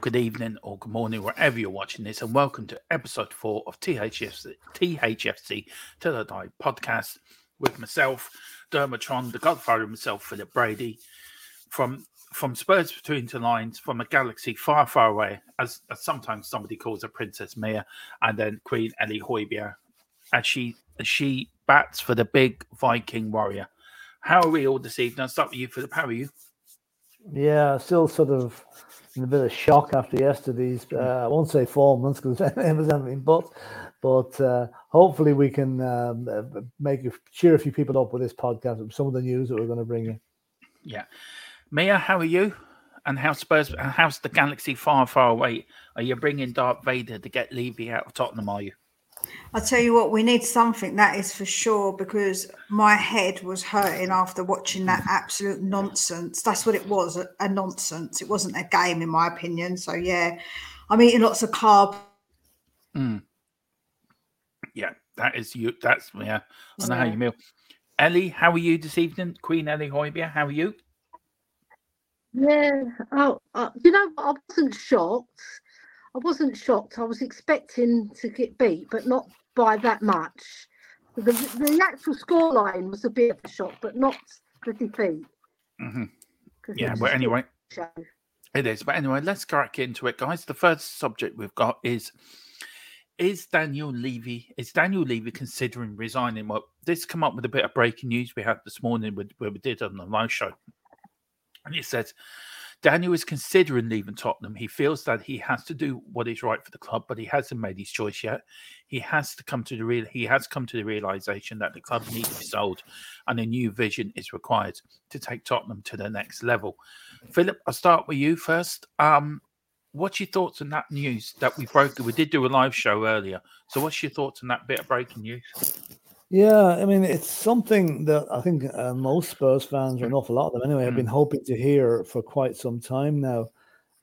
good evening, or good morning, wherever you're watching this, and welcome to episode four of THFC, THFC Till I Die podcast with myself, Dermatron, the godfather himself, Philip Brady, from from Spurs between the lines, from a galaxy far, far away, as, as sometimes somebody calls her Princess Mia, and then Queen Ellie Hoybier, as she as she bats for the big Viking warrior. How are we all this evening? I'll start with you, Philip. How are you? Yeah, still sort of in a bit of shock after yesterday's. Uh, I won't say four months because it was anything, but but uh, hopefully we can um, uh, make a, cheer a few people up with this podcast with some of the news that we're going to bring you. Yeah, Mia, how are you? And how's Spurs? How's the Galaxy far, far away? Are you bringing Darth Vader to get Levy out of Tottenham? Are you? I'll tell you what, we need something that is for sure because my head was hurting after watching that absolute nonsense. That's what it was a, a nonsense. It wasn't a game, in my opinion. So, yeah, I'm eating lots of carb. Mm. Yeah, that is you. That's, yeah, I know yeah. how you meal. Ellie, how are you this evening? Queen Ellie Hoybier, how are you? Yeah, oh, uh, you know, I wasn't shocked I wasn't shocked. I was expecting to get beat, but not by that much. The, the actual scoreline was a bit of a shock, but not the defeat. Mm-hmm. Yeah, but anyway, it is. But anyway, let's crack into it, guys. The first subject we've got is is Daniel Levy is Daniel Levy considering resigning? Well, this come up with a bit of breaking news we had this morning where we did on the live show, and it says Daniel is considering leaving Tottenham. He feels that he has to do what is right for the club, but he hasn't made his choice yet. He has to come to the real. He has come to the realization that the club needs to be sold, and a new vision is required to take Tottenham to the next level. Philip, I'll start with you first. Um, what's your thoughts on that news that we broke? We did do a live show earlier. So, what's your thoughts on that bit of breaking news? Yeah, I mean, it's something that I think uh, most Spurs fans, or an awful lot of them anyway, have been mm. hoping to hear for quite some time now.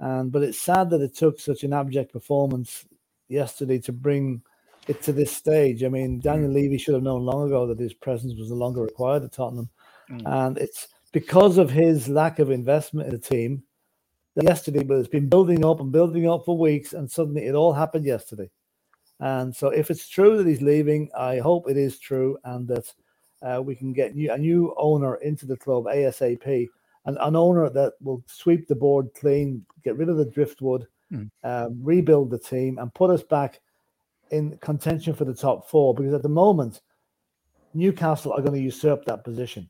And but it's sad that it took such an abject performance yesterday to bring it to this stage. I mean, Daniel mm. Levy should have known long ago that his presence was no longer required at Tottenham, mm. and it's because of his lack of investment in the team. That yesterday, but it's been building up and building up for weeks, and suddenly it all happened yesterday. And so, if it's true that he's leaving, I hope it is true and that uh, we can get new, a new owner into the club ASAP, and an owner that will sweep the board clean, get rid of the driftwood, mm. um, rebuild the team, and put us back in contention for the top four. Because at the moment, Newcastle are going to usurp that position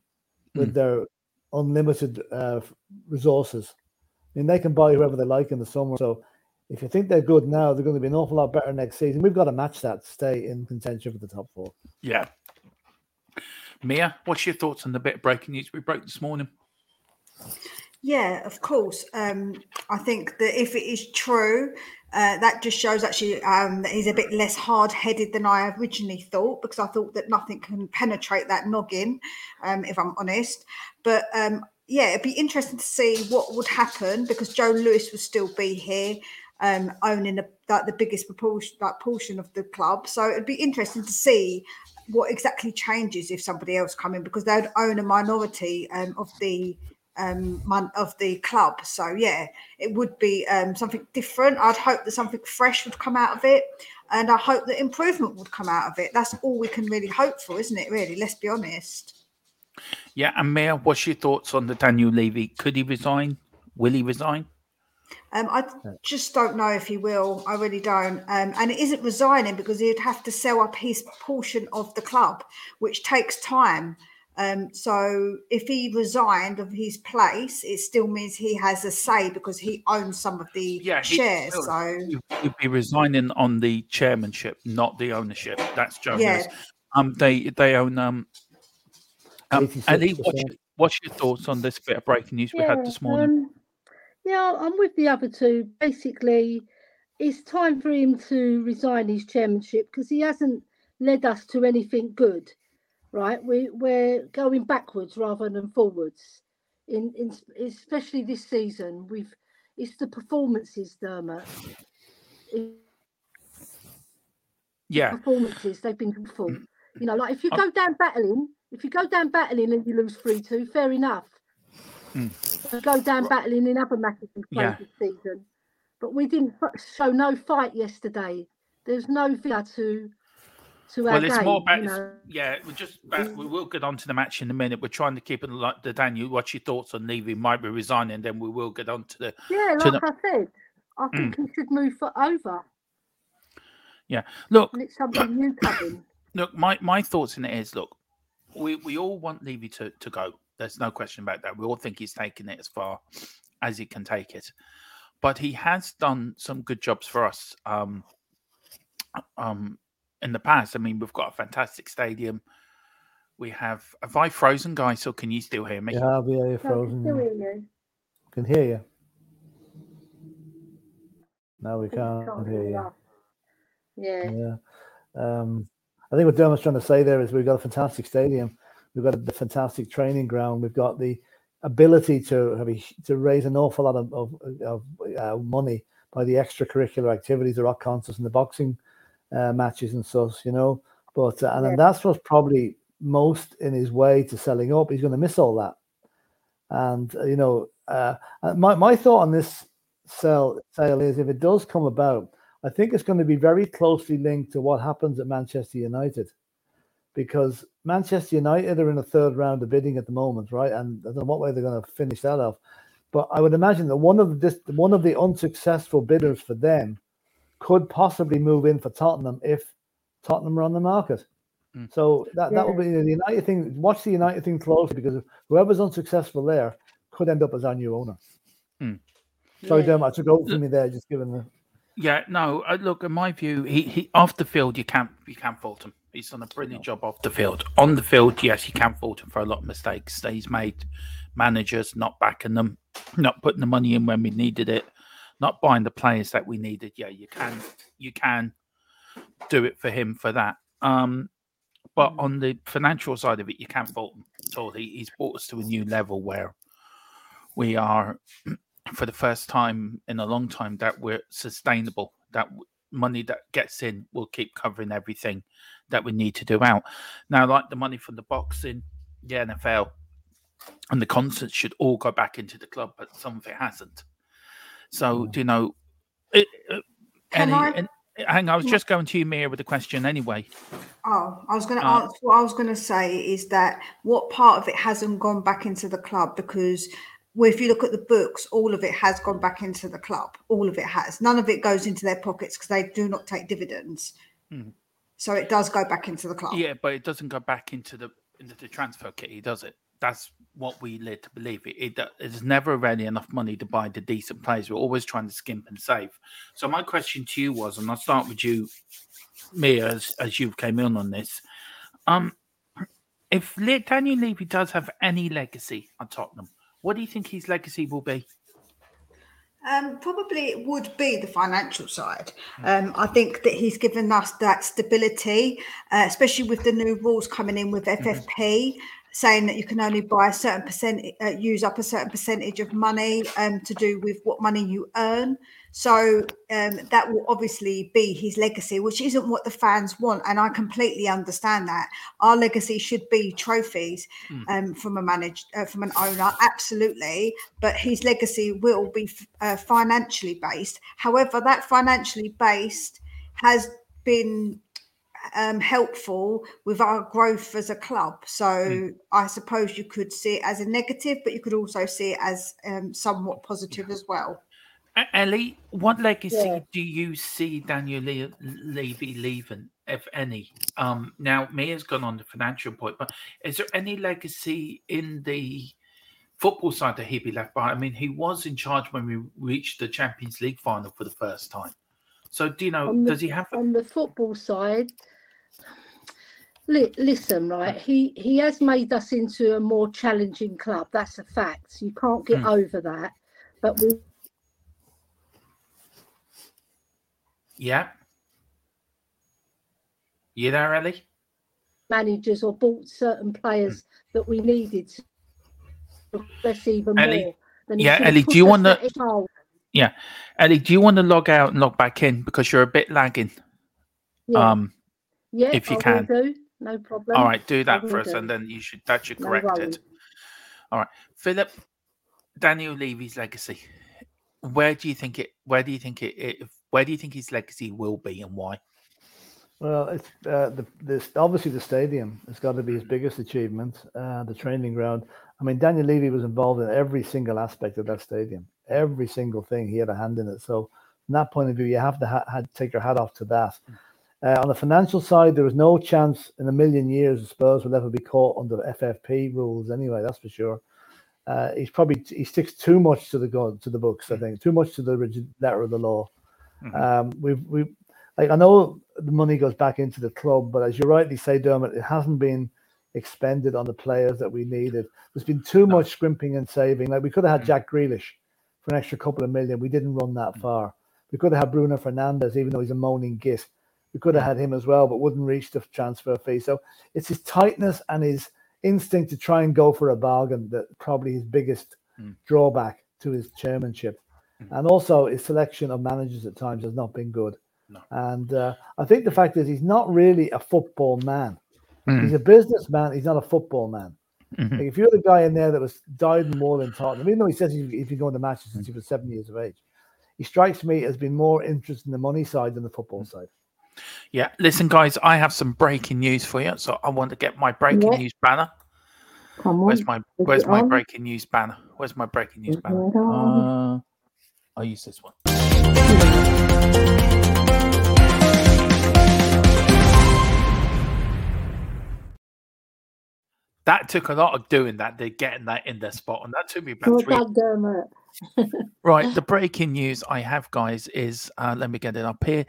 mm. with their unlimited uh, resources. I mean, they can buy whoever they like in the summer. So if you think they're good now, they're going to be an awful lot better next season. We've got to match that to stay in contention for the top four. Yeah. Mia, what's your thoughts on the bit of breaking news we broke this morning? Yeah, of course. Um, I think that if it is true, uh, that just shows actually um, that he's a bit less hard headed than I originally thought because I thought that nothing can penetrate that noggin, um, if I'm honest. But um, yeah, it'd be interesting to see what would happen because Joe Lewis would still be here um, owning like the biggest proportion, portion of the club. So it'd be interesting to see what exactly changes if somebody else come in because they'd own a minority um, of the um, of the club. So yeah, it would be um, something different. I'd hope that something fresh would come out of it, and I hope that improvement would come out of it. That's all we can really hope for, isn't it? Really, let's be honest. Yeah, and Mayor, what's your thoughts on the Daniel Levy? Could he resign? Will he resign? Um, I just don't know if he will. I really don't. Um, and it isn't resigning because he'd have to sell up his portion of the club, which takes time. Um, so if he resigned of his place, it still means he has a say because he owns some of the yeah, shares. Still, so he'd be resigning on the chairmanship, not the ownership. That's Jonas. Yeah. Um, they they own um. um Ali, what's your, what's your thoughts on this bit of breaking news we had this morning? Yeah, I'm with the other two. Basically, it's time for him to resign his chairmanship because he hasn't led us to anything good, right? We, we're going backwards rather than forwards. In, in especially this season, we've it's the performances, Dermot. yeah, performances they've been full. You know, like if you go down battling, if you go down battling and you lose three two, fair enough. Mm. go down battling in other matches we played yeah. this season. But we didn't show no fight yesterday. There's no via to to well, it's game, more about you know? yeah. We're just back, we will get on to the match in a minute. We're trying to keep it like the Daniel. What's your thoughts on Levy might be resigning? Then we will get on to the yeah. Like the... I said, I think mm. he should move for over. Yeah, look, and it's something new coming. Look, my my thoughts in it is look, we we all want Levy to to go. There's no question about that. We all think he's taken it as far as he can take it, but he has done some good jobs for us. Um, um, in the past. I mean, we've got a fantastic stadium. We have. Have I frozen, guys? So can you still hear me? Yeah, yeah, you're frozen. No, hear you. Can hear you. No, we can't, can't hear you. Yeah. Yeah. Um, I think what Dermot's trying to say there is we've got a fantastic stadium. We've got a, fantastic training ground. We've got the ability to have a, to raise an awful lot of, of, of uh, money by the extracurricular activities, the rock concerts and the boxing uh, matches and such, you know. But uh, and yeah. that's what's probably most in his way to selling up. He's going to miss all that. And uh, you know, uh, my my thought on this sell sale is if it does come about, I think it's going to be very closely linked to what happens at Manchester United, because Manchester United are in a third round of bidding at the moment, right? And I don't know what way they're going to finish that off. But I would imagine that one of the one of the unsuccessful bidders for them could possibly move in for Tottenham if Tottenham are on the market. Mm. So that, that yeah. will be the United thing. Watch the United thing closely because whoever's unsuccessful there could end up as our new owner. Mm. Sorry, yeah. Dermot, I took over from me there, just given the. Yeah, no. Uh, look, in my view, he, he off the field you can't you can't fault him. He's done a brilliant job off the field. On the field, yes, you can fault him for a lot of mistakes that he's made. Managers not backing them, not putting the money in when we needed it, not buying the players that we needed. Yeah, you can you can do it for him for that. Um, but mm. on the financial side of it, you can't fault him at all. He, he's brought us to a new level where we are, for the first time in a long time, that we're sustainable. That money that gets in will keep covering everything that we need to do out. Now, like the money from the boxing, the NFL, and the concerts should all go back into the club, but some of it hasn't. So, do you know, it, uh, any, I, and, hang on, I was just going to you, Mia, with a question anyway. Oh, I was going to uh, answer. What I was going to say is that what part of it hasn't gone back into the club because well, if you look at the books, all of it has gone back into the club. All of it has. None of it goes into their pockets because they do not take dividends. Hmm. So it does go back into the club. Yeah, but it doesn't go back into the into the transfer kitty, does it? That's what we led to believe. It, it there's never really enough money to buy the decent players. We're always trying to skimp and save. So my question to you was, and I'll start with you, Mia, as, as you came in on this. Um, if Daniel Levy does have any legacy at Tottenham, what do you think his legacy will be? Um, probably it would be the financial side. Um, I think that he's given us that stability, uh, especially with the new rules coming in with FFP. Mm-hmm saying that you can only buy a certain percent, uh, use up a certain percentage of money um, to do with what money you earn. So um, that will obviously be his legacy, which isn't what the fans want, and I completely understand that. Our legacy should be trophies mm. um, from a managed uh, from an owner, absolutely. But his legacy will be uh, financially based. However, that financially based has been um, helpful with our growth as a club. So mm. I suppose you could see it as a negative, but you could also see it as um, somewhat positive as well. Ellie, what legacy yeah. do you see Daniel Le- Levy leaving, if any? Um, now, Mia's gone on the financial point, but is there any legacy in the football side that he'd be left behind? I mean, he was in charge when we reached the Champions League final for the first time. So, do you know, the, does he have on the football side? listen, right? He he has made us into a more challenging club. That's a fact. You can't get hmm. over that. But we. Yeah. You there, Ellie? Managers or bought certain players hmm. that we needed to progress even Ellie? more. yeah, Ellie, do you want to? Yeah, Ellie, do you want to log out and log back in because you're a bit lagging? Yeah. Um, yeah, if you I can. Do no problem. All right, do that for us, and then you should that should correct no it. All right, Philip. Daniel Levy's legacy. Where do you think it? Where do you think it? it where do you think his legacy will be, and why? Well, it's uh, the this obviously the stadium has got to be his biggest achievement. Uh, the training ground. I mean, Daniel Levy was involved in every single aspect of that stadium, every single thing. He had a hand in it. So, from that point of view, you have to ha- take your hat off to that. Uh, on the financial side, there was no chance in a million years the Spurs will ever be caught under FFP rules. Anyway, that's for sure. Uh, he's probably he sticks too much to the to the books. I think too much to the rigid letter of the law. Mm-hmm. Um, we've we like I know the money goes back into the club, but as you rightly say, Dermot, it hasn't been expended on the players that we needed. There's been too no. much scrimping and saving. Like we could have had mm-hmm. Jack Grealish for an extra couple of million. We didn't run that mm-hmm. far. We could have had Bruno Fernandes, even though he's a moaning git. We could have had him as well, but wouldn't reach the transfer fee. So it's his tightness and his instinct to try and go for a bargain that probably his biggest mm. drawback to his chairmanship. Mm. And also his selection of managers at times has not been good. No. And uh, I think the fact is he's not really a football man. Mm. He's a businessman. He's not a football man. Mm-hmm. Like if you're the guy in there that was died more than Tottenham, even though he says he's been going to matches since he was seven years of age, he strikes me as being more interested in the money side than the football mm. side. Yeah, listen, guys, I have some breaking news for you. So I want to get my breaking yeah. news banner. Come on. Where's my Where's my on? breaking news banner? Where's my breaking news banner? Uh, I'll use this one. That took a lot of doing that, to getting that in their spot, and that took me about three. right, the breaking news I have, guys, is uh, let me get it up here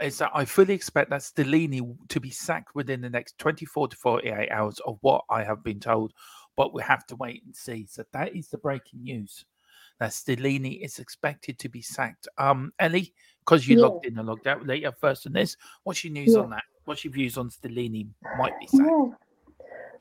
is that I fully expect that Stellini to be sacked within the next 24 to 48 hours of what I have been told, but we have to wait and see. So that is the breaking news. That Stellini is expected to be sacked. Um, Ellie, because you yeah. logged in and logged out later first on this, what's your news yeah. on that? What's your views on Stellini might be sacked? Yeah.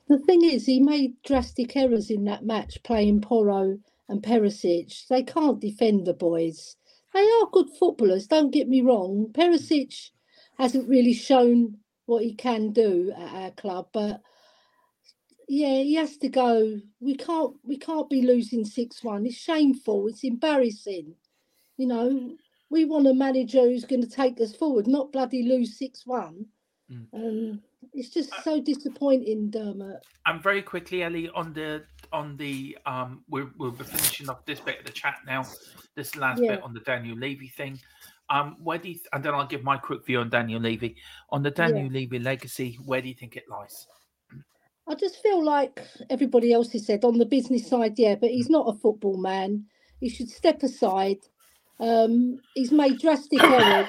The thing is, he made drastic errors in that match playing Porro and Perisic. They can't defend the boys they are good footballers. Don't get me wrong. Perisic hasn't really shown what he can do at our club, but yeah, he has to go. We can't we can't be losing six one. It's shameful. It's embarrassing. You know, we want a manager who's going to take us forward, not bloody lose six one. Mm. Um, it's just so disappointing, Dermot. And very quickly, Ellie, on the on the um, we're we'll be finishing off this bit of the chat now. This last yeah. bit on the Daniel Levy thing. Um, where do you th- and then I'll give my quick view on Daniel Levy on the Daniel yeah. Levy legacy. Where do you think it lies? I just feel like everybody else has said on the business side, yeah, but he's not a football man. He should step aside. Um, he's made drastic errors.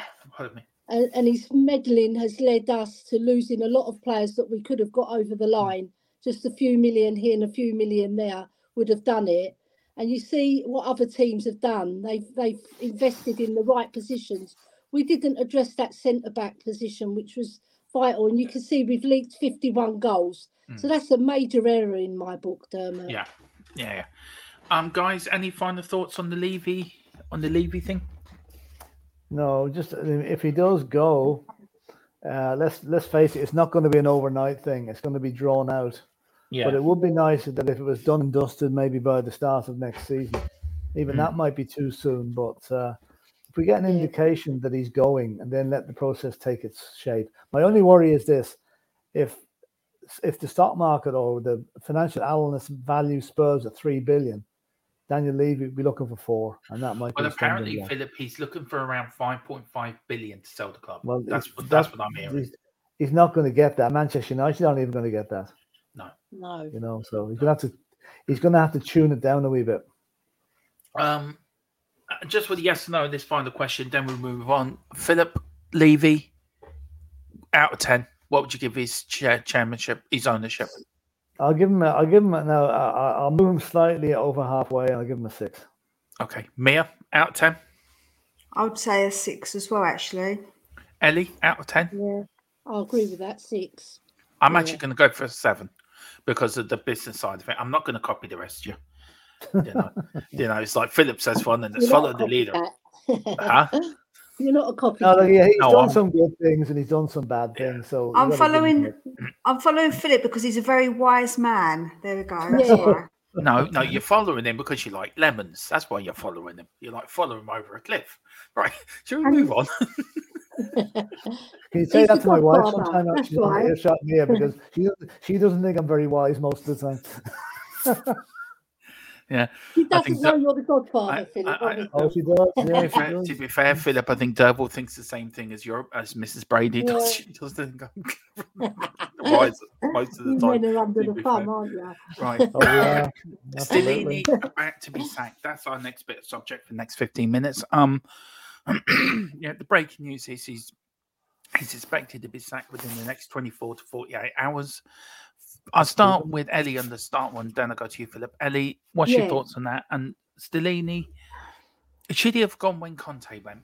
And, and his meddling has led us to losing a lot of players that we could have got over the hmm. line. Just a few million here and a few million there would have done it. And you see what other teams have done. They've they've invested in the right positions. We didn't address that centre back position, which was vital. And you can see we've leaked 51 goals. Mm. So that's a major error in my book, Dermot. Yeah. Yeah, yeah. Um, guys, any final thoughts on the Levy on the Levy thing? No, just if he does go, uh, let's let's face it, it's not going to be an overnight thing. It's going to be drawn out. Yeah. But it would be nice that if it was done and dusted, maybe by the start of next season. Even mm. that might be too soon. But uh, if we get an indication that he's going, and then let the process take its shape. My only worry is this: if if the stock market or the financial analysts value Spurs at three billion, Daniel Levy would be looking for four, and that might. Well, apparently, Philip, he's looking for around five point five billion to sell the club. Well, that's what, that's, what I'm hearing. He's, he's, not going to get that. Manchester United aren't even going to get that. No, no. You know, so he's going to have to. He's going to have to tune it down a wee bit. Um, just with yes or no, this final question, then we'll move on. Philip Levy, out of ten, what would you give his chair, chairmanship, his ownership? I'll give him. A, I'll give him. A, no, I, will move him slightly over halfway. I'll give him a six. Okay, Mia, out of ten. I would say a six as well. Actually, Ellie, out of ten. Yeah, I'll agree with that. Six. I'm yeah. actually going to go for a seven because of the business side of it. I'm not going to copy the rest of you. You know, you know, it's like Philip says one, and it's follow the leader. huh? You're not a copy. No, yeah, he's no, done I'm... some good things and he's done some bad things. So I'm following. I'm following Philip because he's a very wise man. There we go. yeah. no, no, you're following him because you like lemons. That's why you're following him. You're like following him over a cliff. Right. Shall we move on? Can you say that to my wife sometime? She's on earshot me because she she doesn't think I'm very wise most of the time. yeah. She doesn't know you're the godfather, I, Philip. I, I, oh, she does. Yeah, she does. To be fair, Philip, I think Derval thinks the same thing as your as Mrs. Brady does. She does think I'm wise most of the you time. Men are under the thumb, aren't you? Right. Oh, yeah. Stellini about to be sacked. That's our next bit of subject for the next 15 minutes. Um, yeah, the breaking news is he's he's expected to be sacked within the next 24 to 48 hours. I'll start with Ellie on the start one, then I'll go to you, Philip. Ellie, what's yeah. your thoughts on that? And Stellini, should he have gone when Conte went?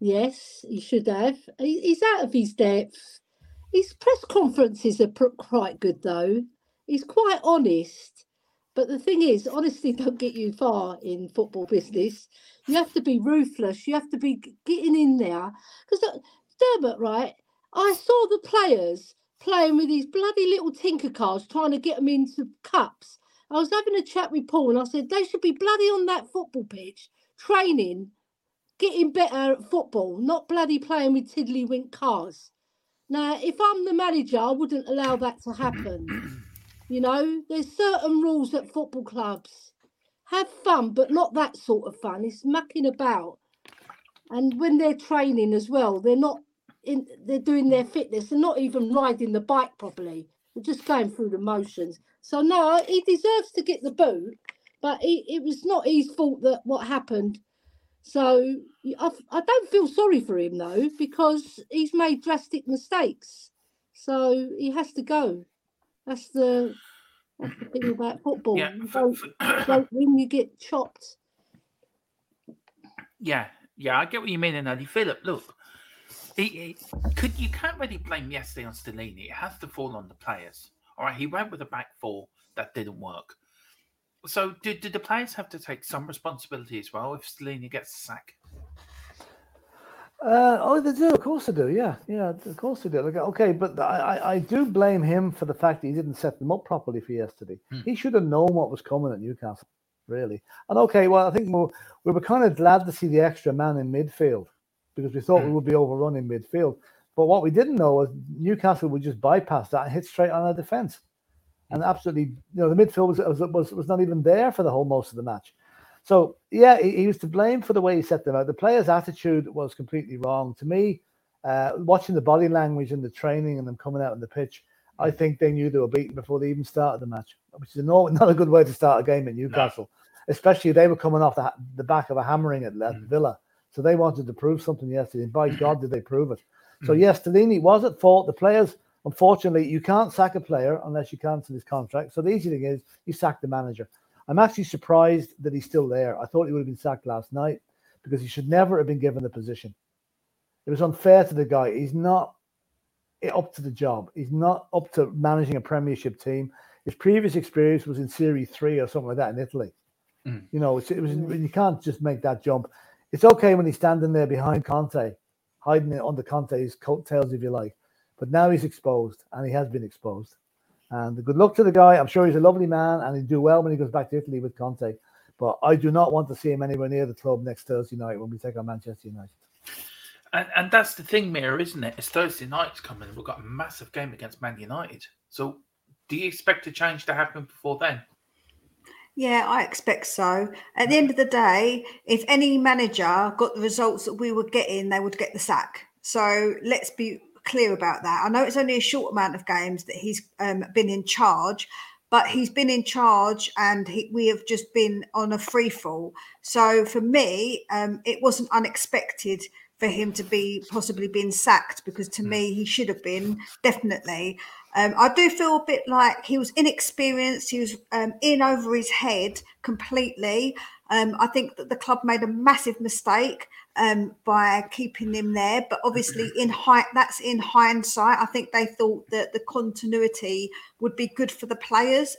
Yes, he should have. He's out of his depth. His press conferences are quite good, though. He's quite honest. But the thing is, honesty don't get you far in football business. You have to be ruthless. You have to be getting in there. Because uh, Dermot, right? I saw the players playing with these bloody little tinker cars, trying to get them into cups. I was having a chat with Paul, and I said they should be bloody on that football pitch, training, getting better at football, not bloody playing with tiddlywink cars. Now, if I'm the manager, I wouldn't allow that to happen. You know, there's certain rules at football clubs have fun, but not that sort of fun. It's mucking about. And when they're training as well, they're not in they're doing their fitness. They're not even riding the bike properly. They're just going through the motions. So no, he deserves to get the boot, but he, it was not his fault that what happened. So I, I don't feel sorry for him though because he's made drastic mistakes. So he has to go. That's the that's the thing about football. Yeah, you don't, don't win, you get chopped. Yeah, yeah, I get what you mean, and Eddie Philip. Look, he, he, could you can't really blame yesterday on Stellini. It has to fall on the players. All right, he went with a back four that didn't work. So, did, did the players have to take some responsibility as well if Stellini gets sacked? Uh, oh, they do. Of course they do. Yeah, yeah. Of course they do. Like, okay, but I, I do blame him for the fact that he didn't set them up properly for yesterday. Hmm. He should have known what was coming at Newcastle, really. And okay, well, I think we were kind of glad to see the extra man in midfield because we thought hmm. we would be overrun in midfield. But what we didn't know was Newcastle would just bypass that and hit straight on our defence. And absolutely, you know, the midfield was, was, was not even there for the whole most of the match. So yeah, he, he, was to blame for the way he set them out. The players' attitude was completely wrong. To me, uh, watching the body language and the training and them coming out on the pitch, I think they knew they were beaten before they even started the match, which is no, not a good way to start a game at Newcastle. No. Especially they were coming off the, the back of a hammering at. Villa. So they wanted to prove something yesterday. And by God, did they prove it. So mm. yes, Stellini was at fault. The players, unfortunately, you can't sack a player unless you cancel his contract. So the easy thing is you sack the manager. I'm actually surprised that he's still there. I thought he would have been sacked last night because he should never have been given the position. It was unfair to the guy. He's not up to the job. He's not up to managing a Premiership team. His previous experience was in Serie Three or something like that in Italy. Mm. You know, it was you can't just make that jump. It's okay when he's standing there behind Conte, hiding it under Conte's coattails, if you like. But now he's exposed, and he has been exposed. And good luck to the guy. I'm sure he's a lovely man and he'll do well when he goes back to Italy with Conte. But I do not want to see him anywhere near the club next Thursday night when we take on Manchester United. And, and that's the thing, Mira, isn't it? It's Thursday night's coming. We've got a massive game against Man United. So do you expect a change to happen before then? Yeah, I expect so. At the end of the day, if any manager got the results that we were getting, they would get the sack. So let's be clear about that. I know it's only a short amount of games that he's um, been in charge, but he's been in charge and he, we have just been on a free fall. So for me, um, it wasn't unexpected for him to be possibly being sacked because to hmm. me, he should have been definitely. Um, I do feel a bit like he was inexperienced. He was um, in over his head completely. Um, I think that the club made a massive mistake um, by keeping him there. But obviously, in height, that's in hindsight. I think they thought that the continuity would be good for the players,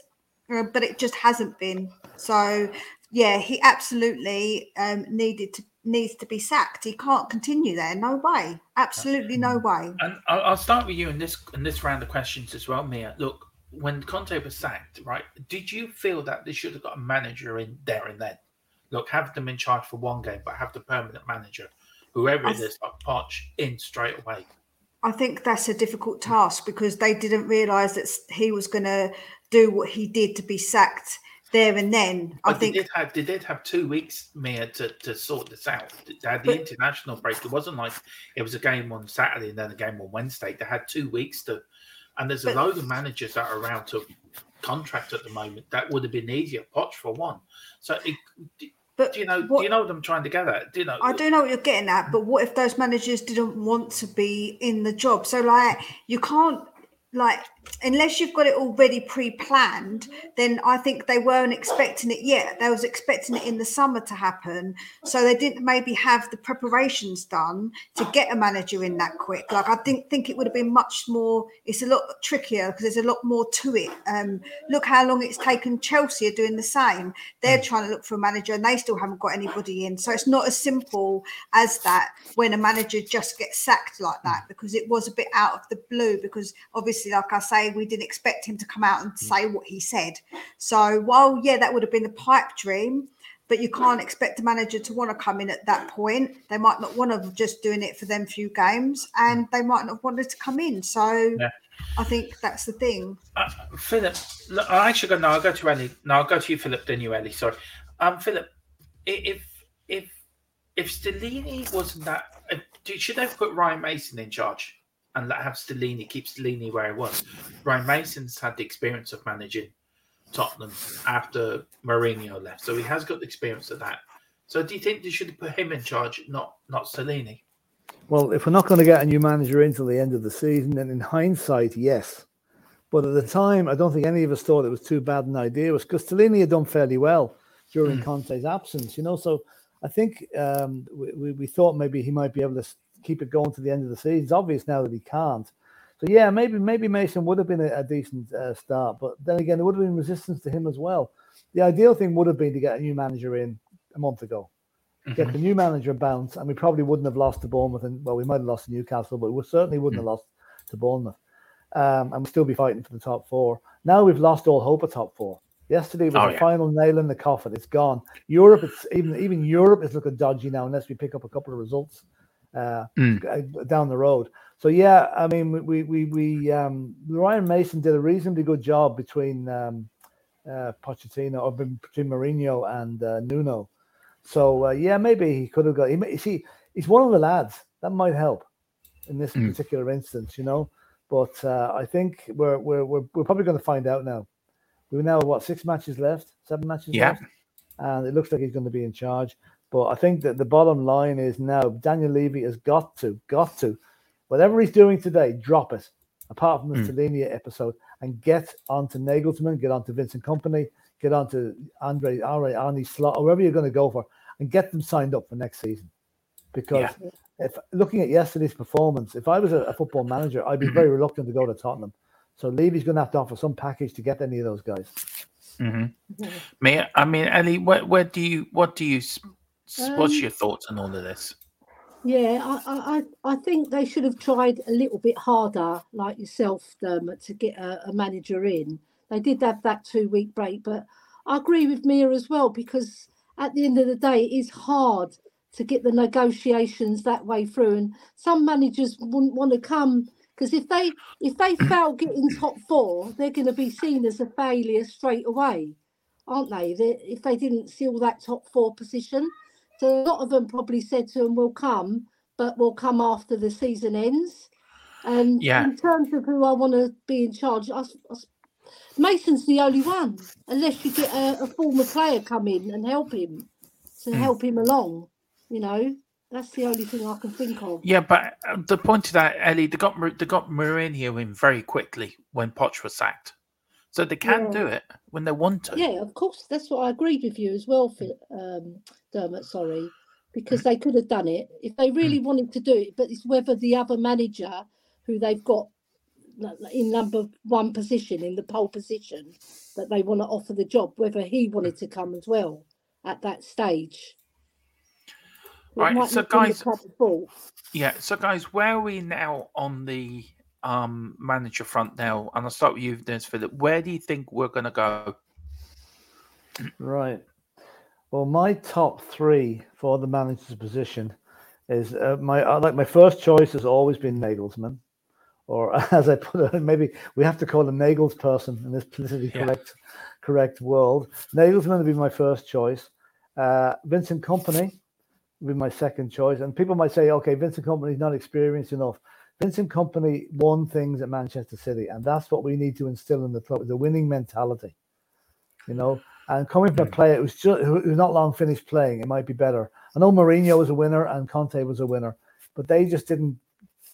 uh, but it just hasn't been. So, yeah, he absolutely um, needed to needs to be sacked. He can't continue there. No way. Absolutely no way. And I'll start with you in this in this round of questions as well, Mia. Look, when Conte was sacked, right? Did you feel that they should have got a manager in there and then? Look, have them in charge for one game, but have the permanent manager, whoever it is, like Poch, in straight away. I think that's a difficult task because they didn't realise that he was going to do what he did to be sacked there and then. But I think they did have they did have two weeks, Mia, to, to sort this out. They had the But- international break. It wasn't like it was a game on Saturday and then a game on Wednesday. They had two weeks to, and there's a But- load of managers that are around to contract at the moment that would have been easier. Poch for one. So it, but do you know? what- do you know what I'm trying to get at? Do you know? I do know what you're getting at, but what if those managers didn't want to be in the job? So, like, you can't, like, unless you've got it already pre-planned, then I think they weren't expecting it yet. They was expecting it in the summer to happen, so they didn't maybe have the preparations done to get a manager in that quick. Like, I think think it would have been much more. It's a lot trickier because there's a lot more to it. Um, look how long it's taken. Chelsea are doing the same. They're trying to look for a manager and they still haven't got anybody in. So it's not as simple as that when a manager just gets sacked like that because it was a bit out of the blue. Because obviously, like I say, we didn't expect him to come out and say what he said. So while yeah, that would have been a pipe dream. But you can't expect a manager to want to come in at that point. They might not want to just doing it for them few games, and they might not have wanted to come in. So Yeah. I think that's the thing. Uh, Philip, look, I actually go. No, I'll go to Ellie. No, I'll go to you, Philip. Then you, Ellie. Sorry, um, Philip. If if if Stellini wasn't that, uh, do- should they have put Ryan Mason in charge and let have Stellini keep Stellini where he was? Ryan Mason's had the experience of managing Tottenham after Mourinho left, so he has got the experience of that. So, do you think they should put him in charge, not not Stellini? Well, if we're not going to get a new manager until the end of the season, then in hindsight, yes. But at the time, I don't think any of us thought it was too bad an idea. It was Castellini had done fairly well during Mm. Conte's absence, you know. So I think um, we, we, thought maybe he might be able to keep it going to the end of the season. It's obvious now that he can't. So yeah, maybe maybe Mason would have been a, a decent uh, start, but then again, there would have been resistance to him as well. The ideal thing would have been to get a new manager in a month ago get the new manager bounce, and we probably wouldn't have lost to Bournemouth. And well, we might have lost to Newcastle, but we certainly wouldn't have lost to Bournemouth. Um, and we'd still be fighting for the top four. Now we've lost all hope of top four. Yesterday was Oh, the yeah. final nail in the coffin. It's gone. Europe, it's even even Europe is looking dodgy now unless we pick up a couple of results uh, Mm. down the road. So yeah, I mean, we we we um, Ryan Mason did a reasonably good job between um, uh, Pochettino or be- between Mourinho and uh, Nuno. So uh, yeah, maybe he could have got. He, may- see, he's one of the lads that might help in this Mm. particular instance, you know. But uh, I think we're we're we're, we're probably going to find out now. We now have, what six matches left, seven matches Yeah. left, and it looks like he's going to be in charge. But I think that the bottom line is now Daniel Levy has got to, got to, whatever he's doing today, drop it. Apart from the Mm. Selenia episode, and get onto Nagelsmann, get onto Vincent Kompany, get onto Andre, Andre, Arne Slot, or wherever you're going to go for, and get them signed up for next season. Because if looking at yesterday's performance, if I was a, a football manager, I'd be very reluctant to go to Tottenham. So Levy's going to have to offer some package to get any of those guys. hmm Me, I mean, Ellie, where, where do you, what do you, s- what's Um, your thoughts on all of this? Yeah, I, I, I think they should have tried a little bit harder, like yourself, Dermot, to get a, a manager in. They did have that two week break, but I agree with Mia as well because at the end of the day, it is hard to get the negotiations that way through, and some managers wouldn't want to come because if they if they fail getting top four, they're going to be seen as a failure straight away, aren't they? they? If they didn't seal that top four position. So a lot of them probably said to him, "We'll come, but we'll come after the season ends." And Yeah. in terms of who I want to be in charge, I, I Mason's the only one, unless you get a, a former player come in and help him to Mm. help him along. You know, that's the only thing I can think of. Yeah, but uh, the point of that, Ellie, they got they got Mourinho in very quickly when Poch was sacked, so they can Yeah. do it when they want to. Yeah, of course. That's what I agreed with you as well, Phil, um, Dermot. Sorry, because they could have done it if they really wanted to do it. But it's whether the other manager, who they've got in number one position in the pole position, that they want to offer the job, whether he wanted to come as well at that stage. It Right, so not be the guys- Yeah. So, guys, where are we now on the um, manager front now, and I'll start with you, Dennis Philip. Where do you think we're going to go? Right. Well, my top three for the manager's position is uh, my like my first choice has always been Nagelsmann, or as I put it, maybe we have to call him Nagels person in this politically yeah. correct correct world. Nagelsmann would be my first choice. Uh, Vincent Kompany would be my second choice. And people might say, okay, Vincent Kompany's not experienced enough. Vincent Kompany won things at Manchester City, and that's what we need to instill in the club: the winning mentality. You know, and coming from a player who's just who's not long finished playing, it might be better. I know Mourinho was a winner and Conte was a winner, but they just didn't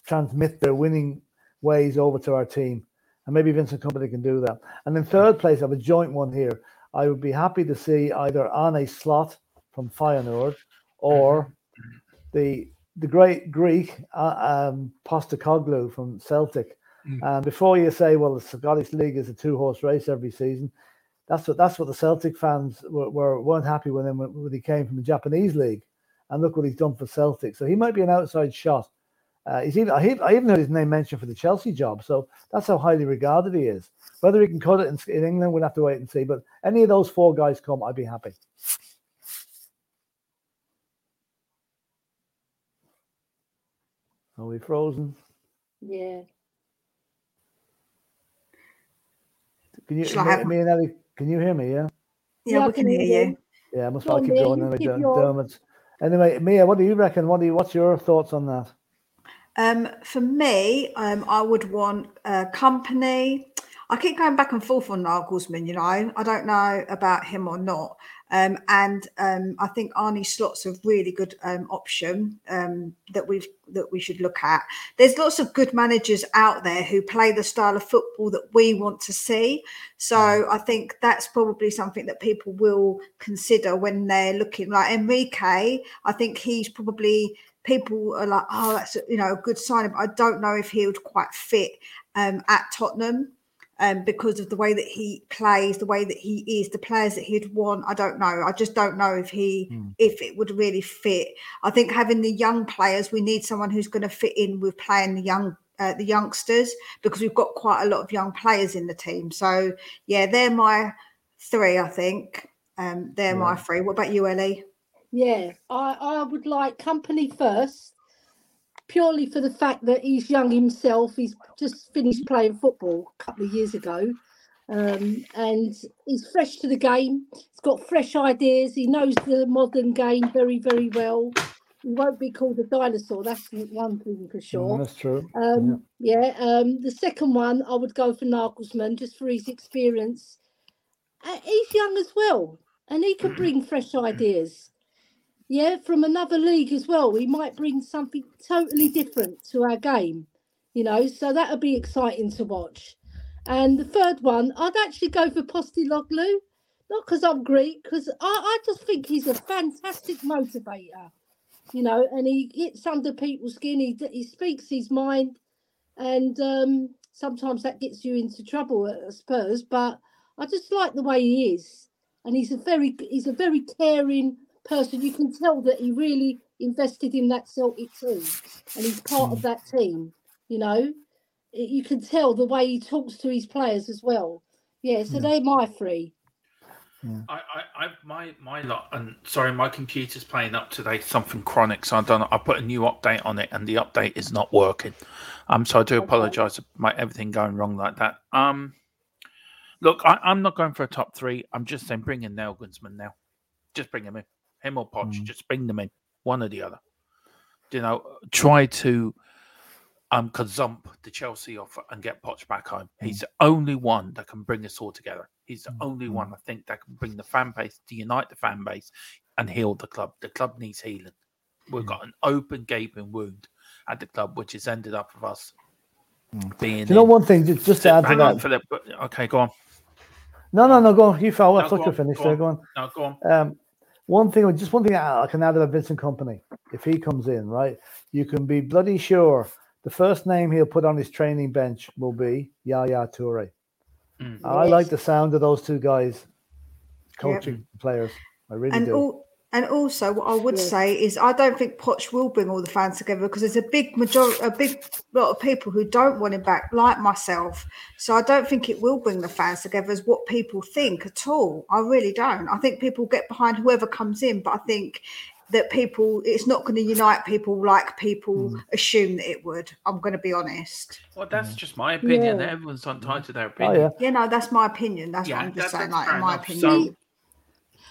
transmit their winning ways over to our team. And maybe Vincent Kompany can do that. And in third place, I have a joint one here. I would be happy to see either Arne Slot from Feyenoord or mm-hmm. the the great Greek uh, um, Postecoglou from Celtic. Mm. And before you say, well, the Scottish League is a two horse race every season, that's what that's what the Celtic fans were, were weren't happy with him when, when he came from the Japanese league. And look what he's done for Celtic. So he might be an outside shot. Uh, he's even, I, I even heard his name mentioned for the Chelsea job. So that's how highly regarded he is. Whether he can cut it in, in England, we'll have to wait and see. But any of those four guys come, I'd be happy. Are we frozen? Yeah. Can you, me, me and Ellie, can you hear me? Yeah. Yeah, yeah we can hear you. Yeah, I must well, keep going. Anyway, your... Anyway, Mia, what do you reckon? What do you? What's your thoughts on that? Um, for me, um, I would want a Kompany. I keep going back and forth on Nagelsmann. You know, I don't know about him or not. Um, and um, I think Arne Slot's a really good um, option um, that we've that we should look at. There's lots of good managers out there who play the style of football that we want to see. So mm. I think that's probably something that people will consider when they're looking. Like Enrique, I think he's probably people are like, oh, that's you know a good sign. But I don't know if he would quite fit um, at Tottenham um, because of the way that he plays, the way that he is, the players that he'd want. I don't know. I just don't know if he mm. if it would really fit. I think having the young players, we need someone who's going to fit in with playing the young uh, the youngsters because we've got quite a lot of young players in the team. So yeah, they're my three. I think um, they're yeah. my three. What about you, Ellie? Yeah, I I would like Kompany first purely for the fact that he's young himself. He's just finished playing football a couple of years ago. Um, and he's fresh to the game. He's got fresh ideas. He knows the modern game very, very well. He won't be called a dinosaur. That's one thing for sure. that's true. Um, yeah. yeah um, the second one, I would go for Nagelsmann just for his experience. Uh, he's young as well, and he can bring fresh ideas yeah, from another league as well. We might bring something totally different to our game, you know, so that would be exciting to watch. And the third one, I'd actually go for Postecoglou, not because I'm Greek, because I, I just think he's a fantastic motivator, you know, and he gets under people's skin, he, he speaks his mind, and um, sometimes that gets you into trouble at Spurs, but I just like the way he is. And he's a very he's a very caring person, you can tell that he really invested in that Celtic team and he's part of hmm. that team. You know, you can tell the way he talks to his players as well. Yeah, so yeah. they're my three. Yeah. I, I, I, my, my lot, and sorry, my computer's playing up today something chronic, so I don't. I put a new update on it, and the update is not working. Um, so I do okay. apologise for my everything going wrong like that. Um, look, I, am not going for a top three. I'm just saying, bring in Nagelsmann now. Just bring him in him or Poch, mm. just bring them in, one or the other. You know, try to um gazump the Chelsea offer and get Poch back home. Mm. He's the only one that can bring us all together. He's the mm. only one I think that can bring the fan base to unite the fan base and heal the club. The club needs healing. We've mm. got an open gaping wound at the club, which has ended up with us mm. being. Do you know one thing? Just, just to add to that. Philip, okay, go on. No, no, no, go on. You fell. I no, thought you finished go there. Go on. No, go on. Um, one thing, just one thing I can add about Vincent Kompany, If he comes in, right, you can be bloody sure the first name he'll put on his training bench will be Yaya Toure. Mm. I like the sound of those two guys coaching yep. players. I really and do. All, And also, what I would yeah. say is, I don't think Poch will bring all the fans together because there's a big majority, a big lot of people who don't want him back, like myself. So I don't think it will bring the fans together as what people think at all. I really don't. I think people get behind whoever comes in, but I think that people it's not going to unite people like people mm. assume that it would i'm going to be honest well that's mm. just my opinion yeah. everyone's entitled to their opinion oh, yeah. yeah no that's my opinion that's yeah, what i'm just saying like in my opinion so,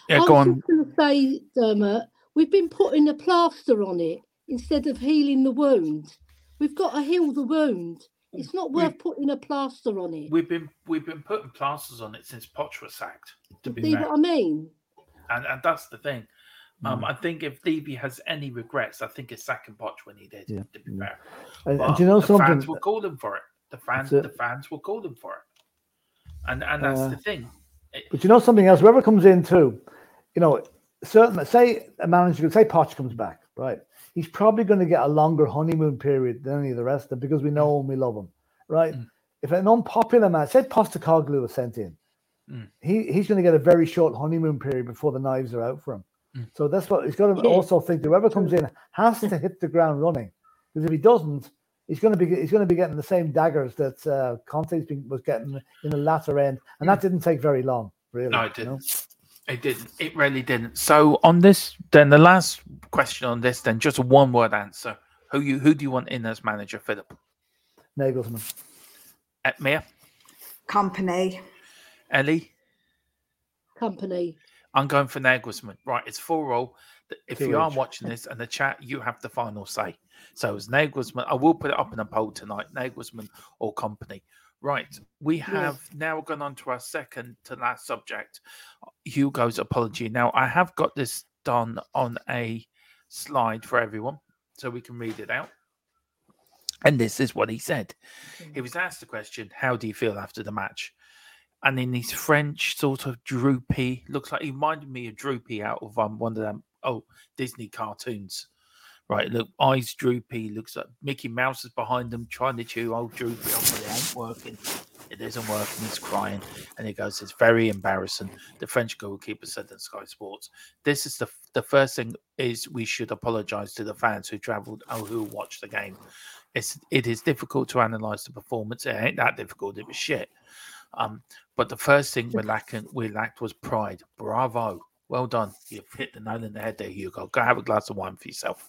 yeah go on going to say dermot we've been putting a plaster on it instead of healing the wound we've got to heal the wound it's not worth we've, putting a plaster on it we've been we've been putting plasters on it since Poch was sacked to be see what i mean and, and that's the thing um, mm. I think if Levy has any regrets, I think it's sacking Poch when he did. Yeah. To be fair, and, and do you know the something? Fans will call him for it. The fans, the fans will call him for it, and and that's uh, the thing. But you know something else. Whoever comes in too, you know, certain say a manager, could say Poch comes back, right? He's probably going to get a longer honeymoon period than any of the rest of them because we know him, we love him, right? Mm. If an unpopular man, say Postecoglou was sent in, mm. he he's going to get a very short honeymoon period before the knives are out for him. Mm. So that's what he's got to also think. Whoever comes in has to hit the ground running, because if he doesn't, he's going to be he's going to be getting the same daggers that uh, Conte's was getting in the latter end, and that didn't take very long, really. No, it didn't. You know? It didn't. It really didn't. So on this, then the last question on this, then just a one word answer. Who you who do you want in as manager, Philip? Nagelsmann. At uh, Mia. Kompany. Ellie. Kompany. I'm going for Nagelsmann. Right, it's full roll. If you are watching this and the chat, you have the final say. So it's Nagelsmann. I will put it up in a poll tonight. Nagelsmann or Kompany. Right, we have yes. now gone on to our second to last subject, Hugo's apology. Now I have got this done on a slide for everyone, so we can read it out. And this is what he said. He was asked the question, "How do you feel after the match?" and in his French sort of droopy, looks like he reminded me of Droopy out of um, one of them oh Disney cartoons. Right, look, eyes droopy, looks like Mickey Mouse is behind them trying to chew old droopy oh, it ain't working. It isn't working, he's crying. And he goes, It's very embarrassing. The French goalkeeper said in Sky Sports. This is the the first thing is we should apologise to the fans who travelled or who watched the game. It's it is difficult to analyse the performance. It ain't that difficult, it was shit. Um, but the first thing we lacking we lacked was pride. Bravo. Well done. You've hit the nail in the head there, Hugo. Go have a glass of wine for yourself.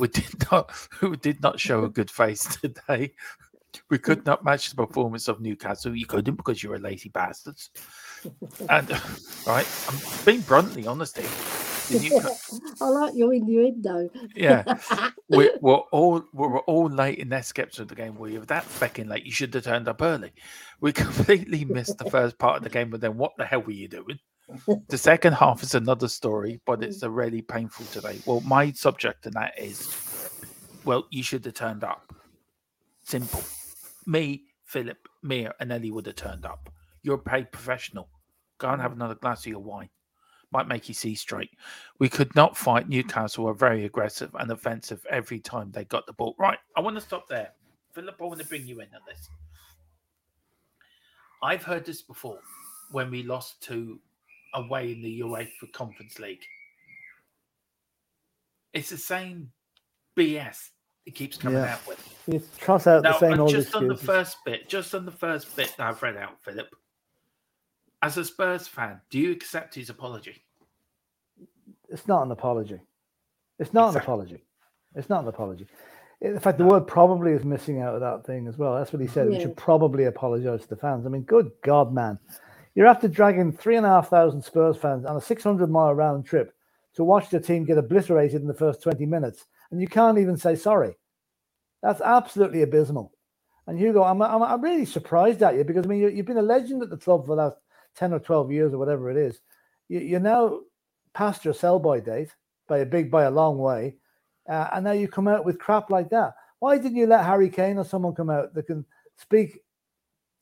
We did not we did not show a good face today. We could not match the performance of Newcastle. You couldn't because you're a lazy bastards. And right, I'm being bluntly honest here. I like your innuendo. yeah, we, we're all we're all late in their skeptics of the game. Were you that fucking late? You should have turned up early. We completely missed the first part of the game, but then what the hell were you doing? The second half is another story, but it's mm. a really painful today. Well, my subject to that is, well, you should have turned up. Simple. Me, Philip, Mia, and Ellie would have turned up. You're a paid professional. Go and have mm. another glass of your wine might make you see straight. We could not fight. Newcastle were very aggressive and offensive every time they got the ball. Right, I want to stop there. Philip, I want to bring you in on this. I've heard this before when we lost to away in the UEFA Conference League. It's the same BS it keeps coming yeah. out with. You trot out now, the same old Just excuses. on the first bit, just on the first bit that I've read out, Philip as a Spurs fan, do you accept his apology? It's not an apology. It's not exactly. an apology. It's not an apology. In fact, the word probably is missing out of that thing as well. That's what he said. Yeah. We should probably apologize to the fans. I mean, good God, man. You're after dragging three and a half thousand Spurs fans on a 600 mile round trip to watch the team get obliterated in the first 20 minutes, and you can't even say sorry. That's absolutely abysmal. And Hugo, I'm, I'm, I'm really surprised at you because I mean, you, have been a legend at the club for the last 10 or 12 years or whatever it is, you, you're now past your sell by date by a big, by a long way. Uh, and now you come out with crap like that. Why didn't you let Harry Kane or someone come out that can speak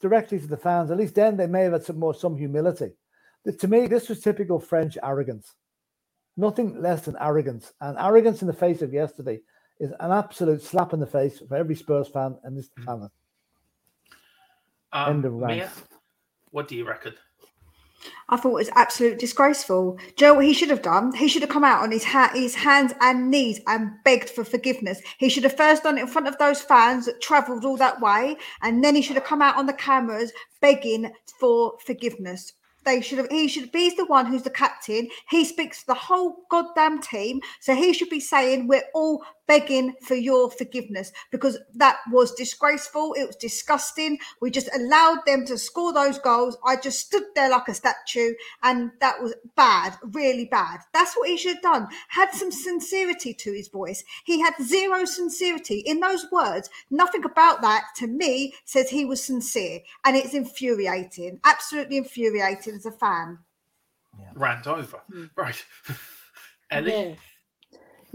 directly to the fans? At least then they may have had some more some humility. To me, this was typical French arrogance. Nothing less than arrogance. And arrogance in the face of yesterday is an absolute slap in the face for every Spurs fan in this planet. Um, End of rant. Mia, what do you reckon? I thought it was absolutely disgraceful. Joe, what he should have done? He should have come out on his ha- his hands and knees and begged for forgiveness. He should have first done it in front of those fans that travelled all that way, and then he should have come out on the cameras begging for forgiveness. They should have. He should. He's the one who's the captain. He speaks to the whole goddamn team, so he should be saying, "We're all begging for your forgiveness because that was disgraceful. It was disgusting. We just allowed them to score those goals. I just stood there like a statue, and that was bad, really bad. That's what he should have done. Had some sincerity to his voice. He had zero sincerity in those words. Nothing about that to me says he was sincere, and it's infuriating, absolutely infuriating as a fan. Yeah. Rant over, mm. right? Ellie. Yeah.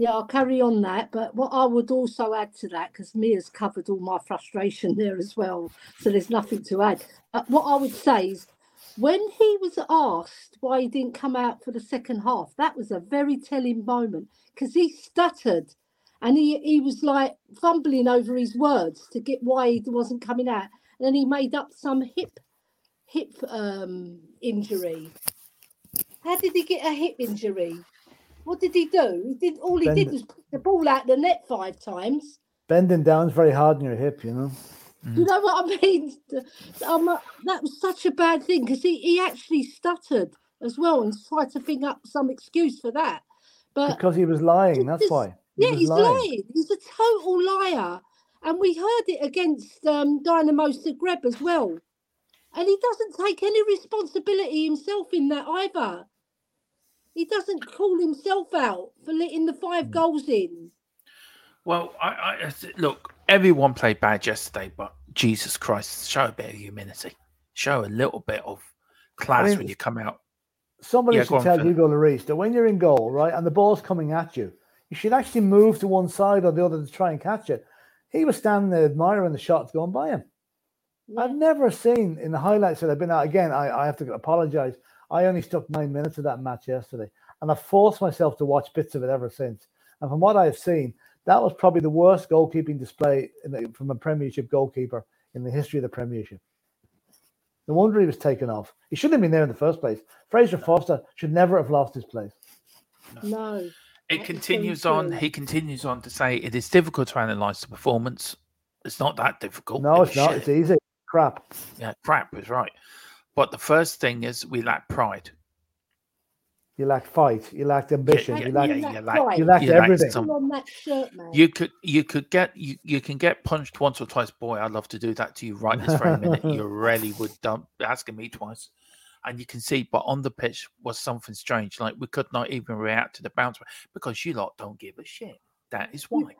Yeah, I'll carry on that. But what I would also add to that, because Mia's covered all my frustration there as well, so there's nothing to add. But what I would say is, when he was asked why he didn't come out for the second half, that was a very telling moment because he stuttered and he, he was like fumbling over his words to get why he wasn't coming out. And then he made up some hip hip um, injury. How did he get a hip injury? What did he do? He did all he Bend, did was put the ball out the net five times. Bending down's very hard on your hip, you know. Mm. You know what I mean? Um, that was such a bad thing because he, he actually stuttered as well and tried to think up some excuse for that. But because he was lying, that's why. He yeah, he's lying. lying. He's a total liar. And we heard it against um, Dynamo Zagreb as well. And he doesn't take any responsibility himself in that either. He doesn't call himself out for letting the five hmm. goals in. Well, I, I look. Everyone played bad yesterday, but Jesus Christ, show a bit of humility. Show a little bit of class I mean, when you come out. Somebody yeah, should tell for... Hugo Lloris that when you're in goal, right, and the ball's coming at you, you should actually move to one side or the other to try and catch it. He was standing there admiring the shots going by him. Yeah. I've never seen in the highlights that I've been out. Again, I, I have to apologize. I only stuck nine minutes of that match yesterday, and I've forced myself to watch bits of it ever since. And from what I've seen, that was probably the worst goalkeeping display the, from a Premiership goalkeeper in the history of the Premiership. No wonder he was taken off. He shouldn't have been there in the first place. Fraser no. Forster should never have lost his place. No. no. It continues on. He continues on to say it is difficult to analyze the performance. It's not that difficult. No, it's not. Shit. It's easy. Crap. Yeah, crap is right. But the first thing is we lack pride. You lack fight. You lack ambition. Yeah, you, lack, yeah, you, lack, you lack you everything. Some, shirt, you could you could get you, you can get punched once or twice. Boy, I'd love to do that to you right this very minute. You really would dump asking me twice. And you can see, but on the pitch was something strange. Like we could not even react to the bounce because you lot don't give a shit. That is why.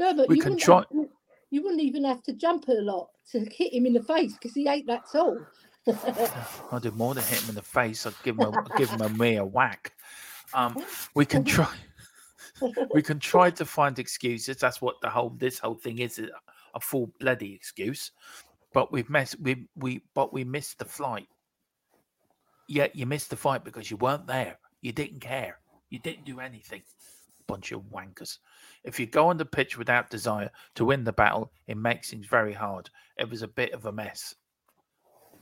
Yeah, but we can try. To, you wouldn't even have to jump a lot to hit him in the face because he ain't that tall. I'll do more than hit him in the face. I'll give him a, give him a mere whack. Um, we can try. we can try to find excuses. That's what the whole this whole thing is a full bloody excuse. But we've missed we we but we missed the flight. Yet you missed the fight because you weren't there. You didn't care. You didn't do anything. Bunch of wankers. If you go on the pitch without desire to win the battle, it makes things very hard. It was a bit of a mess.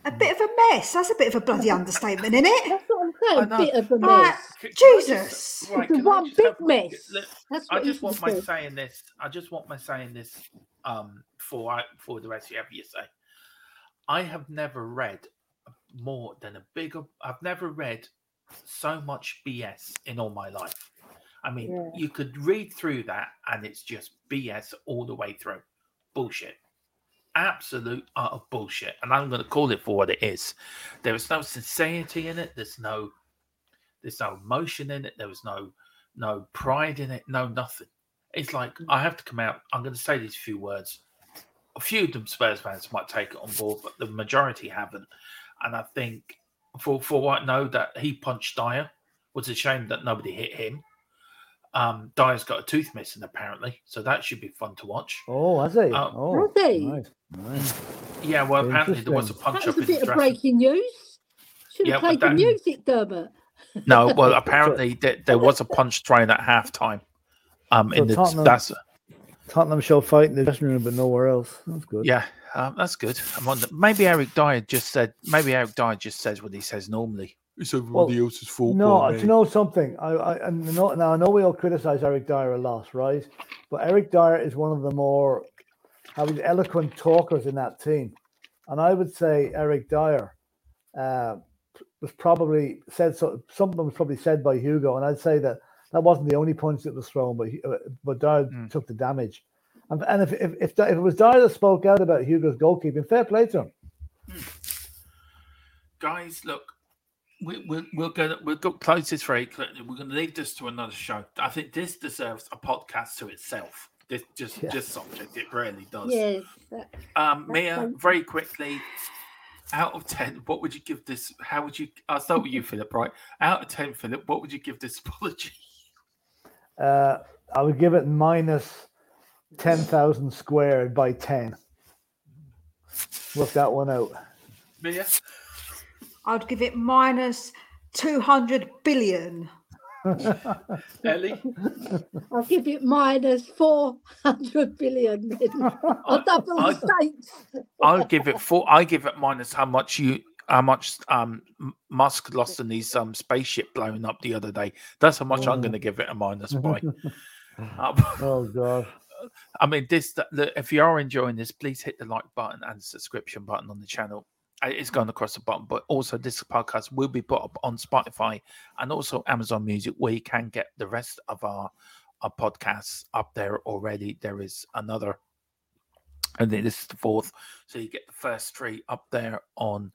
A bit of a mess. That's a bit of a bloody understatement, isn't it? That's what I'm saying. A bit of a mess. Uh, Jesus. Just, right, it's one big mess. That's I just want my saying this. I just want my saying this um, for for the rest of you say. I have never read more than a bigger. I've never read so much BS in all my life. I mean, yeah. you could read through that and it's just BS all the way through. Bullshit absolute utter bullshit. And I'm going to call it for what it is. There is no sincerity in it. There's no, there's no emotion in it. There was no, no pride in it. No nothing. It's like mm. I have to come out. I'm going to say these few words. A few of them Spurs fans might take it on board, but the majority haven't. And I think, for for what I know, that he punched Dier was a shame that nobody hit him. Um, Dier's got a tooth missing apparently, so that should be fun to watch. Oh, has he? Uh, oh, has he? Nice, nice. Yeah, well, apparently there was a punch that was up a bit of breaking news. Should have yeah, played the music, Dermot. no, well, apparently there, there, was a punch thrown at halftime. Um, so in the Tottenham, that's Tottenham shall fight in the dressing room, but nowhere else. That's good. Yeah, um, that's good. I'm on the, maybe Eric Dier just said. Maybe Eric Dier just says what he says normally. It's everybody well, else's fault. No, do you know something? I, I, I know, now I know we all criticize Eric Dier a lot, right? But Eric Dier is one of the more how eloquent talkers in that team, and I would say Eric Dier uh, was probably said so. Something was probably said by Hugo, and I'd say that that wasn't the only punch that was thrown, but uh, but Dier mm. took the damage. And, and if, if, if, if it was Dier that spoke out about Hugo's goalkeeping, fair play to him. Guys, look, we, we, we'll go we'll go close this very quickly. We're going to leave this to another show. I think this deserves a podcast to itself. This just yeah. this subject, it really does. Yeah. um, Mia, very quickly, out of ten, what would you give this? How would you? I'll start with you, Philip. Right, out of ten, Philip, what would you give this apology? Uh, I would give it minus 10,000 squared by 10. Work that one out. Mia? I'd give it minus 200 billion. Ellie? I'll give it minus 400 billion. I'll double the I'll give it four. I give it minus how much you how much um, Musk lost in his um, spaceship blowing up the other day. That's how much oh. I'm going to give it a minus by. um, oh god! I mean, this. The, if you are enjoying this, please hit the like button and subscription button on the channel. Uh, it's going across the bottom, but also this podcast will be put up on Spotify and also Amazon Music, where you can get the rest of our our podcasts up there already. There is another, and this is the fourth, so you get the first three up there on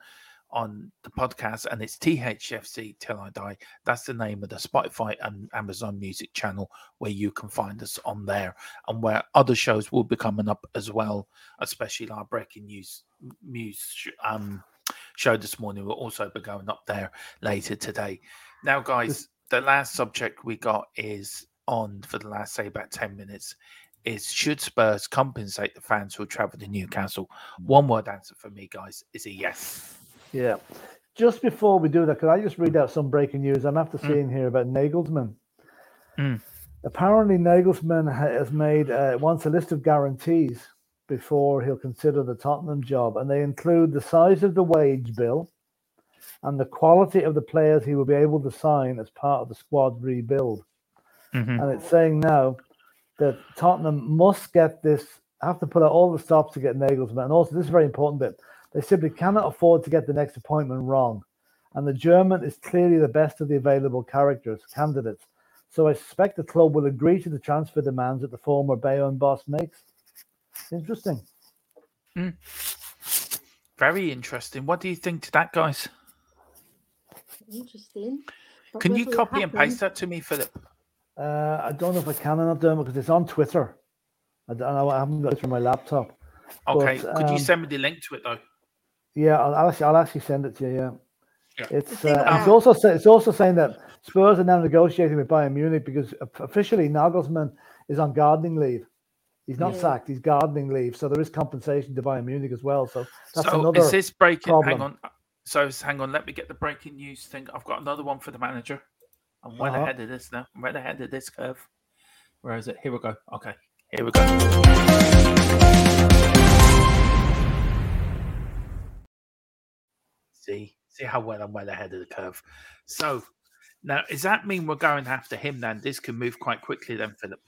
on the podcast, and it's THFC Till I Die. That's the name of the Spotify and Amazon Music channel where you can find us on there, and where other shows will be coming up as well, especially our breaking news news um, show this morning will also be going up there later today. Now, guys, the last subject we got is on for the last say about ten minutes. Is should Spurs compensate the fans who travel to Newcastle? One word answer for me, guys, is a yes. Yeah. Just before we do that, could I just read out some breaking news? I'm after mm. seeing here about Nagelsmann. Mm. Apparently, Nagelsmann has made uh, wants a list of guarantees before he'll consider the Tottenham job, and they include the size of the wage bill and the quality of the players he will be able to sign as part of the squad rebuild. Mm-hmm. And it's saying now that Tottenham must get this, have to put out all the stops to get Nagelsmann. And also, this is very important bit they simply cannot afford to get the next appointment wrong. And the German is clearly the best of the available characters, candidates. So I suspect the club will agree to the transfer demands that the former Bayern boss makes. Interesting. Mm. Very interesting. What do you think to that, guys? Interesting. But can you copy and paste that to me, Philip? Uh, I don't know if I can or not, Dermot, because it's on Twitter. I, I haven't got it from my laptop. Okay. But, Could um, you send me the link to it, though? Yeah, I'll, actually, I'll actually send it to you. Yeah. Yeah. It's uh, it's also it's also saying that Spurs are now negotiating with Bayern Munich because officially Nagelsmann is on gardening leave. He's not yeah. sacked; he's gardening leave, so there is compensation to Bayern Munich as well. So that's so another. Is this breaking? Problem. Hang on. So hang on. Let me get the breaking news thing. I've got another one for the manager. I'm well uh-huh. ahead of this now. I'm well ahead of this curve. Where is it? Here we go. Okay, here we go. See, see how well I'm well ahead of the curve. So now, does that mean we're going after him then? This can move quite quickly then, Philip.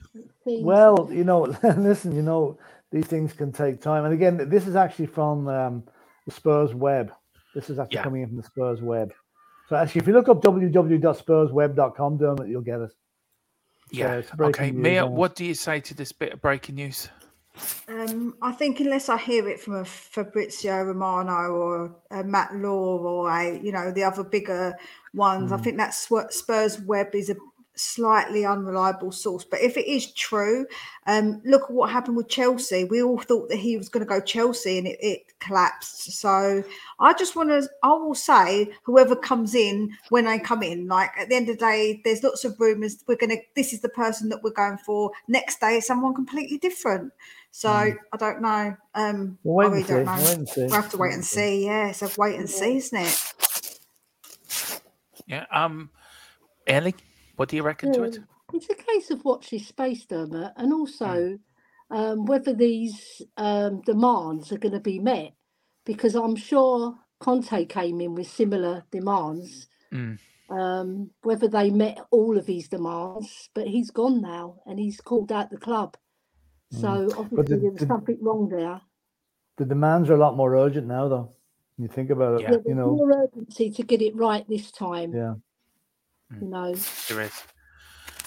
Well, you know, listen, you know, these things can take time. And again, this is actually from um, the Spurs web. This is actually yeah. coming in from the Spurs web. So actually, if you look up www.spursweb.com, Dermot, you'll get it. Yeah. So okay, Mia, what do you say to this bit of breaking news? Um, I think unless I hear it from a Fabrizio Romano or a Matt Law or a, you know, the other bigger ones, mm. I think that's what Spurs Web is a slightly unreliable source. But if it is true, um, look at what happened with Chelsea. We all thought that he was going to go Chelsea and it, it collapsed. So I just want to, I will say, whoever comes in when they come in, like at the end of the day, there's lots of rumours. We're going to, this is the person that we're going for. Next day, someone completely different. So mm. I don't know. Um, we'll I really don't know. We'll, we'll have to wait and see. Yeah, it's a wait and see, isn't it? Yeah. Um, Ellie, what do you reckon to it? It's a case of watch this space, Dermot, and also mm. um, whether these um, demands are going to be met. Because I'm sure Conte came in with similar demands Mm. Um, whether they met all of his demands, but he's gone now and he's called out the club. So Mm. obviously the- there was the- something wrong there. The demands are a lot more urgent now, though. You think about it, Yeah. Yeah, you there's know. more urgency to get it right this time. Yeah. You know, There is.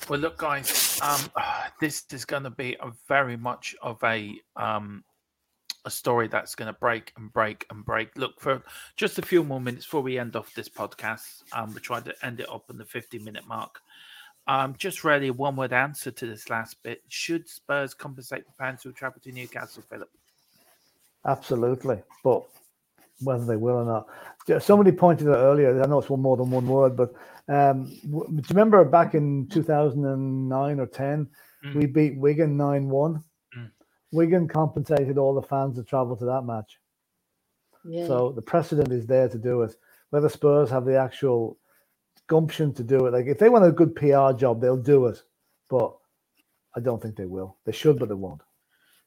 Well, look, guys, um, this is going to be a very much of a um, a story that's going to break and break and break. Look, for just a few more minutes before we end off this podcast, um, we tried to end it up on the 50 minute mark. Um, just really one word answer to this last bit. Should Spurs compensate the fans who travel to Newcastle, Philip? Absolutely, but whether they will or not. Somebody pointed out earlier. I know it's one more than one word, but um, w- do you remember back in 2009 or 10, Mm. we beat Wigan 9 1. Mm. Wigan compensated all the fans that travelled to that match. yeah. So the precedent is there to do it. Whether Spurs have the actual gumption to do it, like if they want a good PR job, they'll do it. But I don't think they will. They should, but they won't.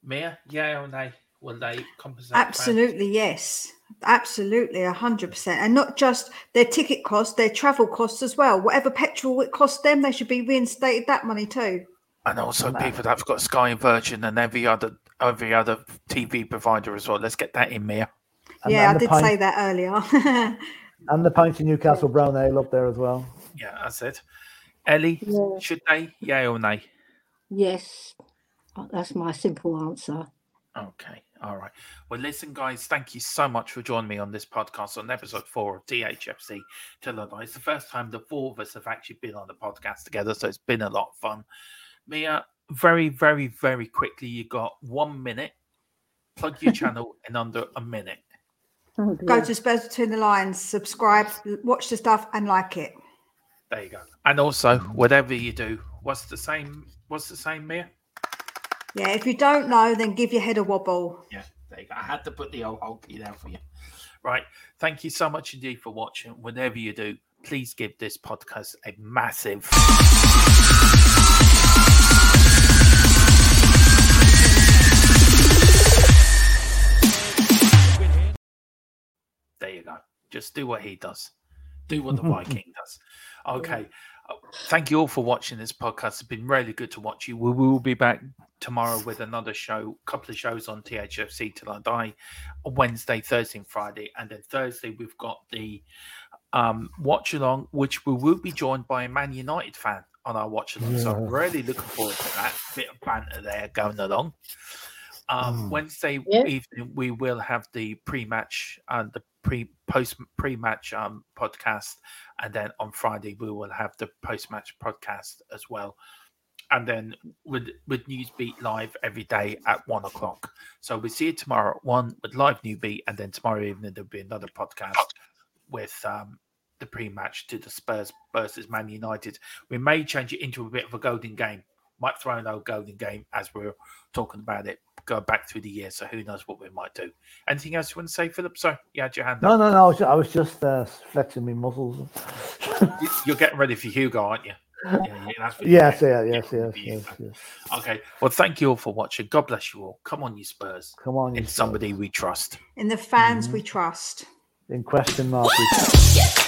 Mia, yeah or nay? Will they compensate? the fans? Absolutely, yes. Absolutely, a hundred percent. And not just their ticket costs, their travel costs as well. Whatever petrol it costs them, they should be reinstated that money too. And also No. people that've got Sky and Virgin and every other every other TV provider as well. Let's get that in, Mia. And, yeah, I did pint, say that earlier. And the pint of Newcastle Brown Ale up there as well. Yeah, that's it. Ellie, Yeah. should they? Yay or nay? yes, Uh, that's my simple answer. Okay. All right. Well, listen, guys, thank you so much for joining me on this podcast on episode four of THFC Till I Die. It's the first time the four of us have actually been on the podcast together, so it's been a lot of fun. Mia, very, very, very quickly, you got one minute. Plug your channel in under a minute. Oh, Go to Spurs Between the Lines, subscribe, watch the stuff, and like it. There you go. And also, whatever you do, what's the same? What's the same, Mia? Yeah, if you don't know, then give your head a wobble. Yeah, there you go. I had to put the old hulky down for you. Right. Thank you so much indeed for watching. Whatever you do, please give this podcast a massive. Do what he does. Do what the Viking does. Okay. Thank you all for watching this podcast. It's been really good to watch you. We will be back tomorrow with another show, a couple of shows on THFC till I die, on Wednesday, Thursday, and Friday. And then Thursday, we've got the um, watch along, which we will be joined by a Man United fan on our watch along. So I'm really looking forward to that bit of banter there going along. Um, Mm. Wednesday Yeah. evening, we will have the pre-match and the pre post pre-match um, podcast, and then on Friday we will have the post-match podcast as well. And then with with Newsbeat live every day at one o'clock. So we see you tomorrow at one with live Newsbeat, and then tomorrow evening there'll be another podcast with um, the pre-match to the Spurs versus Man United. We may change it into a bit of a golden game. Might throw an old golden game as we're talking about it, go back through the year. So who knows what we might do. Anything else you want to say, Philip? Sorry, you had your hand No, up. no, no. I was, I was just uh, flexing my muscles. You- You're getting ready for Hugo, aren't you? Yeah, yeah, yes, yeah, getting- yes, yes, yes, yes. Okay. Well, thank you all for watching. God bless you all. Come on, you Spurs. Come on, you It's somebody we trust. In the fans we trust. in question mark. Yes!